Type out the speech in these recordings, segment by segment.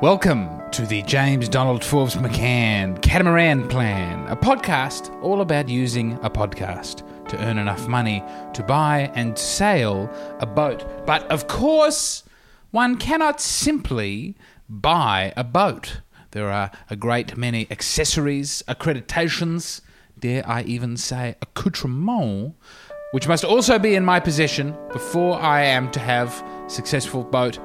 Welcome to the James Donald Forbes McCann Catamaran Plan, a podcast all about using a podcast to earn enough money to buy and sail a boat. But of course, one cannot simply buy a boat. There are a great many accessories, accreditations, dare I even say accoutrements, which must also be in my possession before I am to have successful boat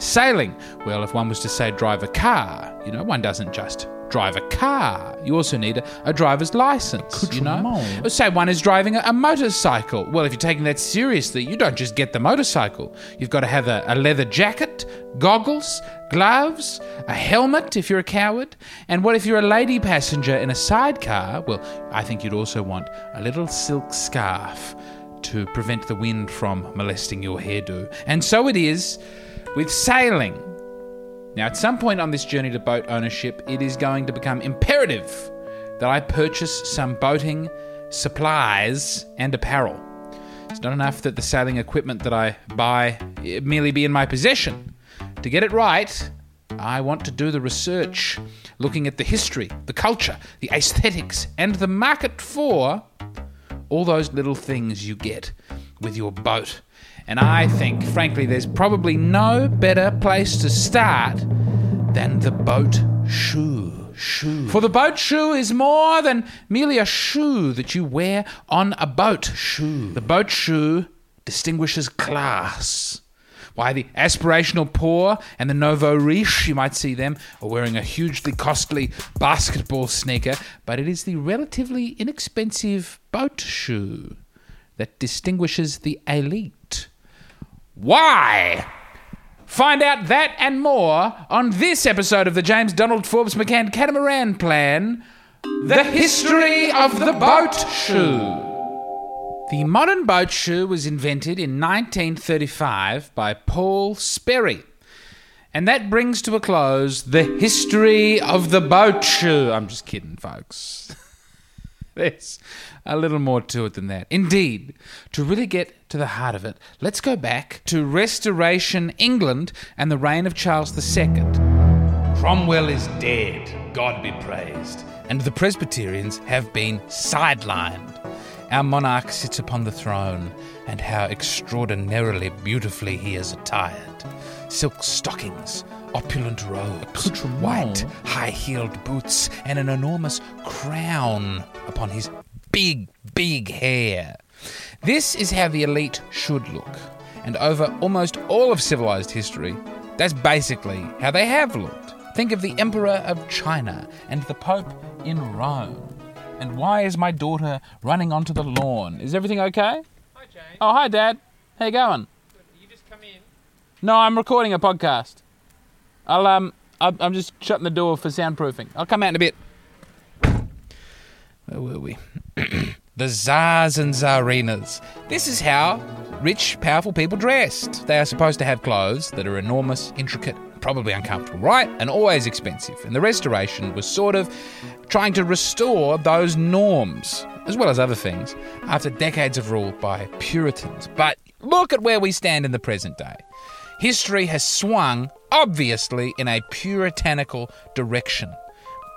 Sailing. Well, if one was to say drive a car, you know, one doesn't just drive a car. You also need a, a driver's license. You know, uh, say one is driving a, a, motorcycle. Well, if you're taking that seriously, you don't just get the motorcycle. You've got to have a, a leather jacket, goggles, gloves, a helmet if you're a coward. And what if you're a lady passenger in a sidecar? Well, I think you'd also want a little silk scarf to prevent the wind from molesting your hairdo. And so it is with sailing. Now, at some point on this journey to boat ownership, it is going to become imperative that I purchase some boating supplies and apparel. It's not enough that the sailing equipment that I buy merely be in my possession. To get it right, I want to do the research, looking at the history, the culture, the aesthetics, and the market for all those little things you get with your boat and I think, frankly, there's probably no better place to start than the boat shoe. Shoe. For the boat shoe is more than merely a shoe that you wear on a boat. Shoe. The boat shoe distinguishes class. Why, the aspirational poor and the nouveau riche, you might see them, are wearing a hugely costly basketball sneaker, but it is the relatively inexpensive boat shoe that distinguishes the elite. Why? Find out that and more on this episode of the James Donald Forbes McCann Catamaran Plan The History of the Boat Shoe. The modern boat shoe was invented in 1935 by Paul Sperry. And that brings to a close the history of the boat shoe. I'm just kidding, folks. There's a little more to it than that. Indeed, to really get to the heart of it, let's go back to Restoration England and the reign of Charles II. Cromwell is dead, God be praised, and the Presbyterians have been sidelined. Our monarch sits upon the throne, and how extraordinarily beautifully he is attired. Silk stockings, opulent robes, white high heeled boots, and an enormous crown upon his big, big hair. This is how the elite should look. And over almost all of civilized history, that's basically how they have looked. Think of the Emperor of China and the Pope in Rome. And why is my daughter running onto the lawn? Is everything okay? Hi, James. Oh, hi, Dad. How you going? You just come in. No, I'm recording a podcast. I'll um, I'm just shutting the door for soundproofing. I'll come out in a bit. Where were we? The czars and czarinas. This is how rich, powerful people dressed. They are supposed to have clothes that are enormous, intricate, probably uncomfortable, right? And always expensive. And the restoration was sort of trying to restore those norms, as well as other things, after decades of rule by Puritans. But look at where we stand in the present day. History has swung, obviously, in a puritanical direction.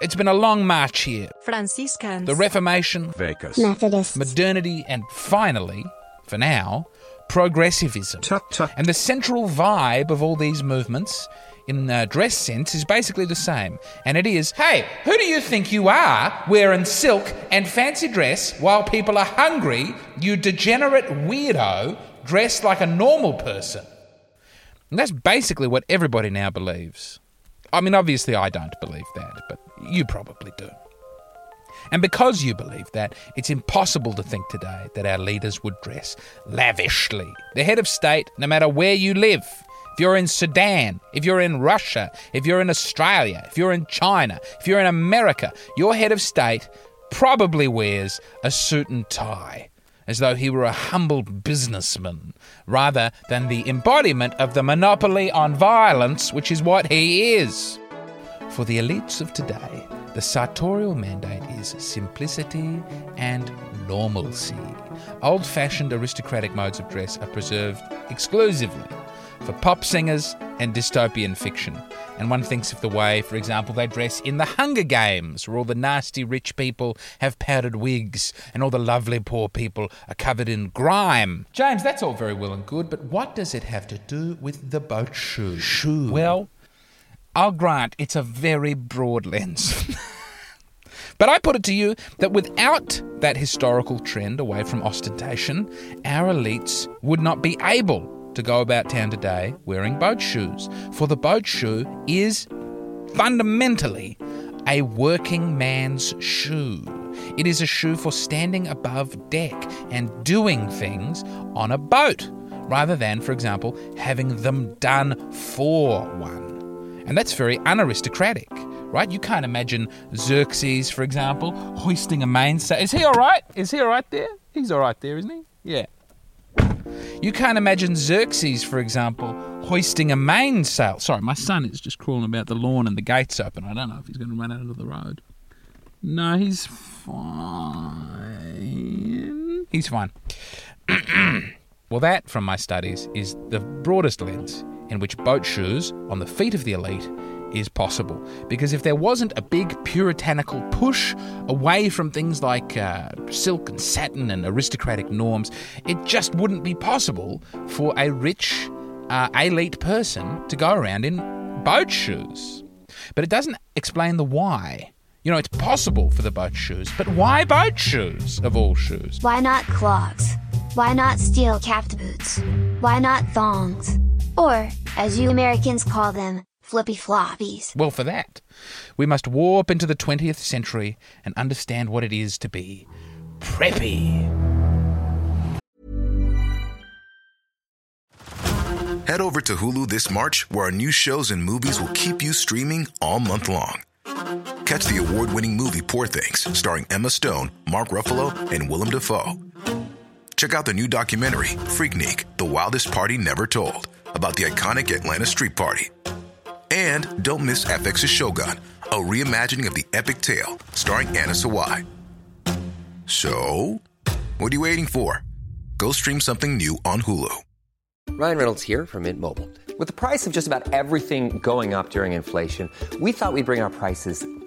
It's been a long march here. Franciscans. The Reformation, Methodists. modernity, and finally, for now, progressivism. Tut tut. And the central vibe of all these movements, in a dress sense, is basically the same. And it is hey, who do you think you are wearing silk and fancy dress while people are hungry, you degenerate weirdo dressed like a normal person? And that's basically what everybody now believes. I mean, obviously, I don't believe that, but you probably do. And because you believe that, it's impossible to think today that our leaders would dress lavishly. The head of state, no matter where you live, if you're in Sudan, if you're in Russia, if you're in Australia, if you're in China, if you're in America, your head of state probably wears a suit and tie, as though he were a humble businessman, rather than the embodiment of the monopoly on violence, which is what he is. For the elites of today, the sartorial mandate is simplicity and normalcy. Old fashioned aristocratic modes of dress are preserved exclusively for pop singers and dystopian fiction. And one thinks of the way, for example, they dress in the Hunger Games, where all the nasty rich people have powdered wigs and all the lovely poor people are covered in grime. James, that's all very well and good, but what does it have to do with the boat shoe? Shoe. Well, I'll grant it's a very broad lens. but I put it to you that without that historical trend away from ostentation, our elites would not be able to go about town today wearing boat shoes. For the boat shoe is fundamentally a working man's shoe. It is a shoe for standing above deck and doing things on a boat, rather than, for example, having them done for one. And that's very unaristocratic, right? You can't imagine Xerxes, for example, hoisting a mainsail. Is he all right? Is he all right there? He's all right there, isn't he? Yeah. You can't imagine Xerxes, for example, hoisting a mainsail. Sorry, my son is just crawling about the lawn and the gate's open. I don't know if he's going to run out of the road. No, he's fine. He's fine. well, that, from my studies, is the broadest lens in which boat shoes on the feet of the elite is possible. Because if there wasn't a big puritanical push away from things like uh, silk and satin and aristocratic norms, it just wouldn't be possible for a rich, uh, elite person to go around in boat shoes. But it doesn't explain the why. You know, it's possible for the boat shoes, but why boat shoes of all shoes? Why not clogs? Why not steel capped boots? Why not thongs? Or, as you Americans call them, flippy floppies. Well, for that, we must warp into the 20th century and understand what it is to be preppy. Head over to Hulu this March, where our new shows and movies will keep you streaming all month long. Catch the award winning movie Poor Things, starring Emma Stone, Mark Ruffalo, and Willem Dafoe. Check out the new documentary, Freaknik The Wildest Party Never Told, about the iconic Atlanta Street Party. And don't miss FX's Shogun, a reimagining of the epic tale starring Anna Sawai. So, what are you waiting for? Go stream something new on Hulu. Ryan Reynolds here from Mint Mobile. With the price of just about everything going up during inflation, we thought we'd bring our prices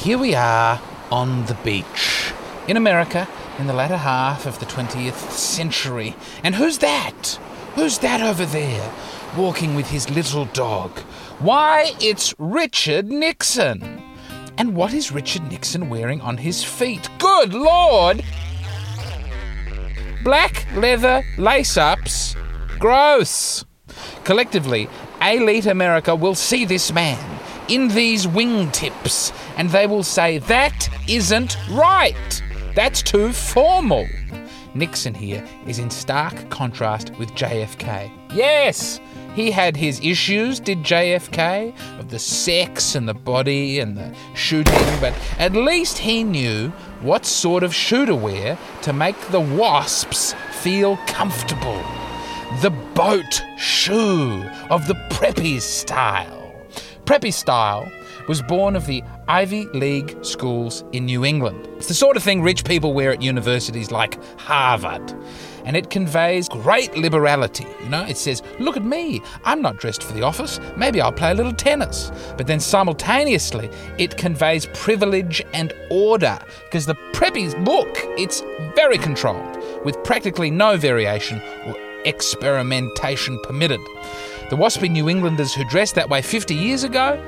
Here we are on the beach in America in the latter half of the 20th century. And who's that? Who's that over there walking with his little dog? Why, it's Richard Nixon. And what is Richard Nixon wearing on his feet? Good Lord! Black leather lace ups. Gross! Collectively, elite America will see this man in these wingtips and they will say, that isn't right. That's too formal. Nixon here is in stark contrast with JFK. Yes, he had his issues, did JFK, of the sex and the body and the shooting, but at least he knew what sort of shoe to wear to make the wasps feel comfortable. The boat shoe of the preppy style. Preppy style was born of the Ivy League schools in New England. It's the sort of thing rich people wear at universities like Harvard. And it conveys great liberality. You know, it says, look at me, I'm not dressed for the office, maybe I'll play a little tennis. But then simultaneously, it conveys privilege and order, because the preppies look, it's very controlled, with practically no variation or experimentation permitted. The waspy New Englanders who dressed that way 50 years ago,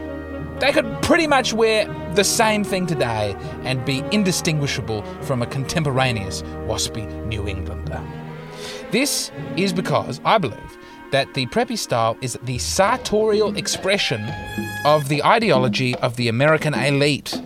they could pretty much wear the same thing today and be indistinguishable from a contemporaneous waspy New Englander. This is because I believe that the preppy style is the sartorial expression of the ideology of the American elite.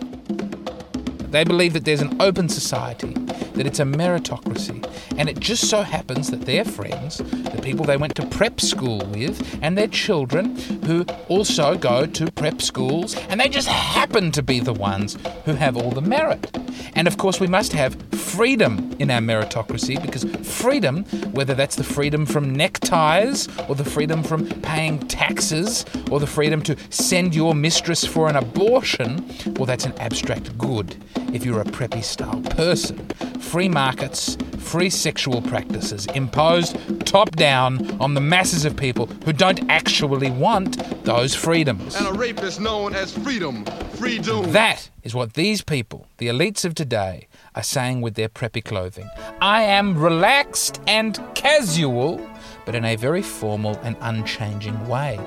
They believe that there's an open society, that it's a meritocracy, and it just so happens that their friends, the people they went to prep school with, and their children who also go to prep schools, and they just happen to be the ones who have all the merit. And of course, we must have freedom in our meritocracy because freedom, whether that's the freedom from neckties or the freedom from paying taxes or the freedom to send your mistress for an abortion, well, that's an abstract good if you're a preppy style person. Free markets, free sexual practices imposed top down on the masses of people who don't actually want those freedoms. And a rape is known as freedom, freedom. That is what these people, the elites of today, are saying with their preppy clothing. I am relaxed and casual, but in a very formal and unchanging way.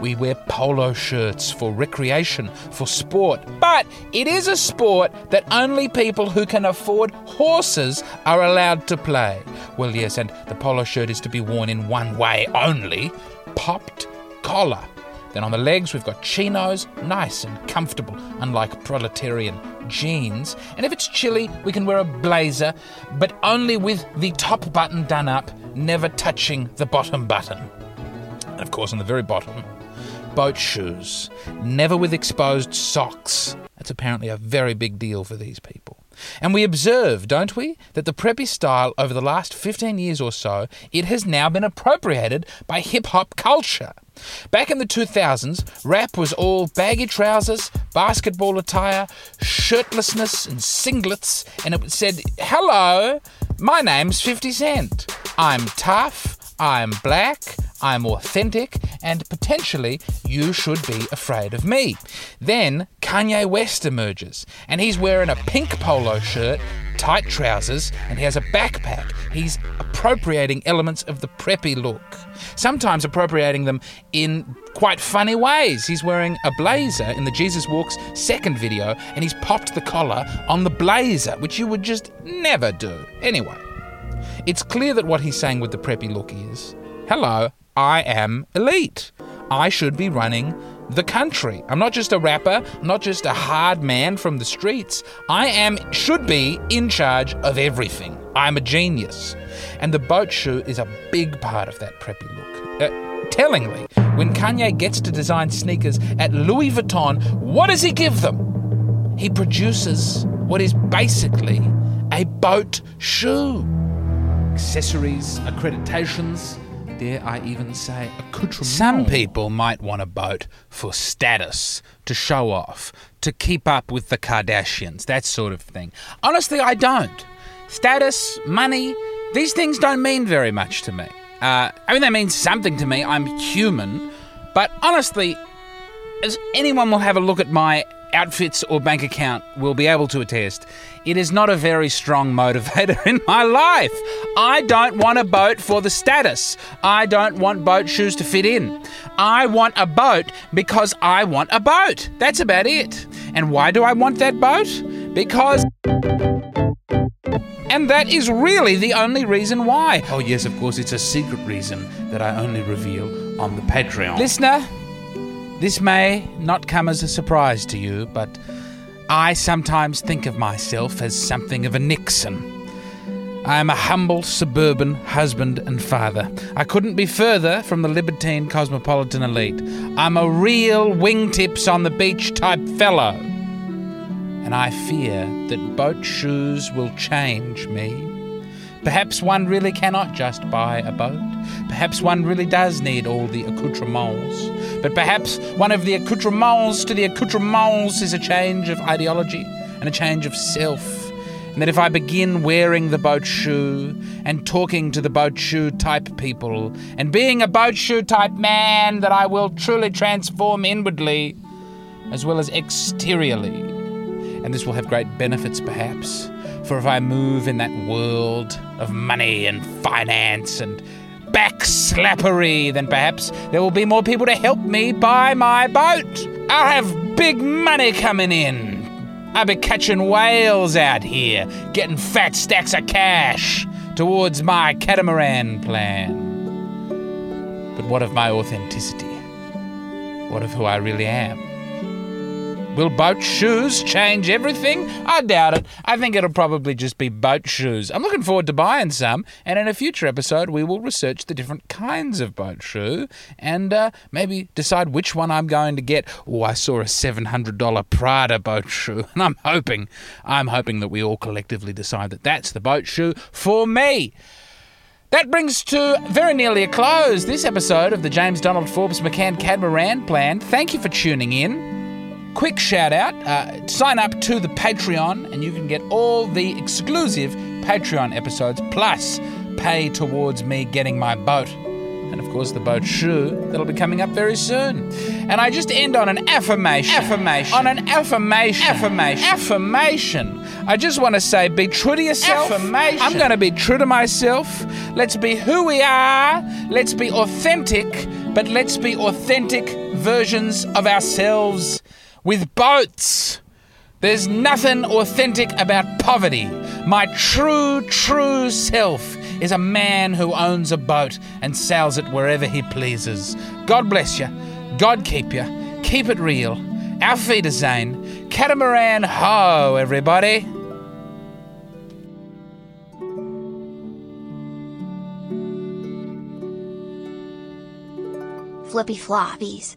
We wear polo shirts for recreation, for sport, but it is a sport that only people who can afford horses are allowed to play. Well, yes, and the polo shirt is to be worn in one way only popped collar. Then on the legs, we've got chinos, nice and comfortable, unlike proletarian jeans. And if it's chilly, we can wear a blazer, but only with the top button done up, never touching the bottom button. And of course, on the very bottom, boat shoes, never with exposed socks. That's apparently a very big deal for these people. And we observe, don't we, that the preppy style over the last 15 years or so, it has now been appropriated by hip hop culture. Back in the 2000s, rap was all baggy trousers, basketball attire, shirtlessness, and singlets, and it said, Hello, my name's 50 Cent. I'm tough, I'm black, I'm authentic, and potentially you should be afraid of me. Then Kanye West emerges, and he's wearing a pink polo shirt, tight trousers, and he has a backpack. He's appropriating elements of the preppy look, sometimes appropriating them in quite funny ways. He's wearing a blazer in the Jesus Walks second video, and he's popped the collar on the blazer, which you would just never do. Anyway, it's clear that what he's saying with the preppy look is hello, I am elite. I should be running the country. I'm not just a rapper, I'm not just a hard man from the streets. I am should be in charge of everything. I'm a genius. And the boat shoe is a big part of that preppy look. Uh, tellingly, when Kanye gets to design sneakers at Louis Vuitton, what does he give them? He produces what is basically a boat shoe. Accessories, accreditations, dare I even say accoutrements. Some people might want a boat for status, to show off, to keep up with the Kardashians, that sort of thing. Honestly, I don't. Status, money, these things don't mean very much to me. Uh, I mean, they mean something to me. I'm human. But honestly, as anyone will have a look at my outfits or bank account will be able to attest, it is not a very strong motivator in my life. I don't want a boat for the status. I don't want boat shoes to fit in. I want a boat because I want a boat. That's about it. And why do I want that boat? Because. And that is really the only reason why. Oh, yes, of course, it's a secret reason that I only reveal on the Patreon. Listener, this may not come as a surprise to you, but I sometimes think of myself as something of a Nixon. I am a humble suburban husband and father. I couldn't be further from the libertine cosmopolitan elite. I'm a real wingtips on the beach type fellow. And I fear that boat shoes will change me. Perhaps one really cannot just buy a boat. Perhaps one really does need all the accoutrements. But perhaps one of the accoutrements to the accoutrements is a change of ideology and a change of self and that if I begin wearing the boat shoe and talking to the boat shoe type people and being a boat shoe type man, that I will truly transform inwardly as well as exteriorly. And this will have great benefits, perhaps, for if I move in that world of money and finance and backslappery, then perhaps there will be more people to help me buy my boat. I'll have big money coming in. I'll be catching whales out here, getting fat stacks of cash towards my catamaran plan. But what of my authenticity? What of who I really am? Will boat shoes change everything? I doubt it. I think it'll probably just be boat shoes. I'm looking forward to buying some, and in a future episode, we will research the different kinds of boat shoe and uh, maybe decide which one I'm going to get. Oh, I saw a $700 Prada boat shoe, and I'm hoping, I'm hoping that we all collectively decide that that's the boat shoe for me. That brings to very nearly a close this episode of the James Donald Forbes McCann Catamaran Plan. Thank you for tuning in quick shout out uh, sign up to the Patreon, and you can get all the exclusive Patreon episodes, plus pay towards me getting my boat. And of course, the boat shoe that'll be coming up very soon. And I just end on an affirmation. Affirmation. On an affirmation. Affirmation. Affirmation. I just want to say be true to yourself. Affirmation. I'm going to be true to myself. Let's be who we are. Let's be authentic, but let's be authentic versions of ourselves with boats. There's nothing authentic about poverty. My true, true self is a man who owns a boat and sails it wherever he pleases. God bless you. God keep you. Keep it real. Auf Wiedersehen. Catamaran ho, everybody. Flippy floppies.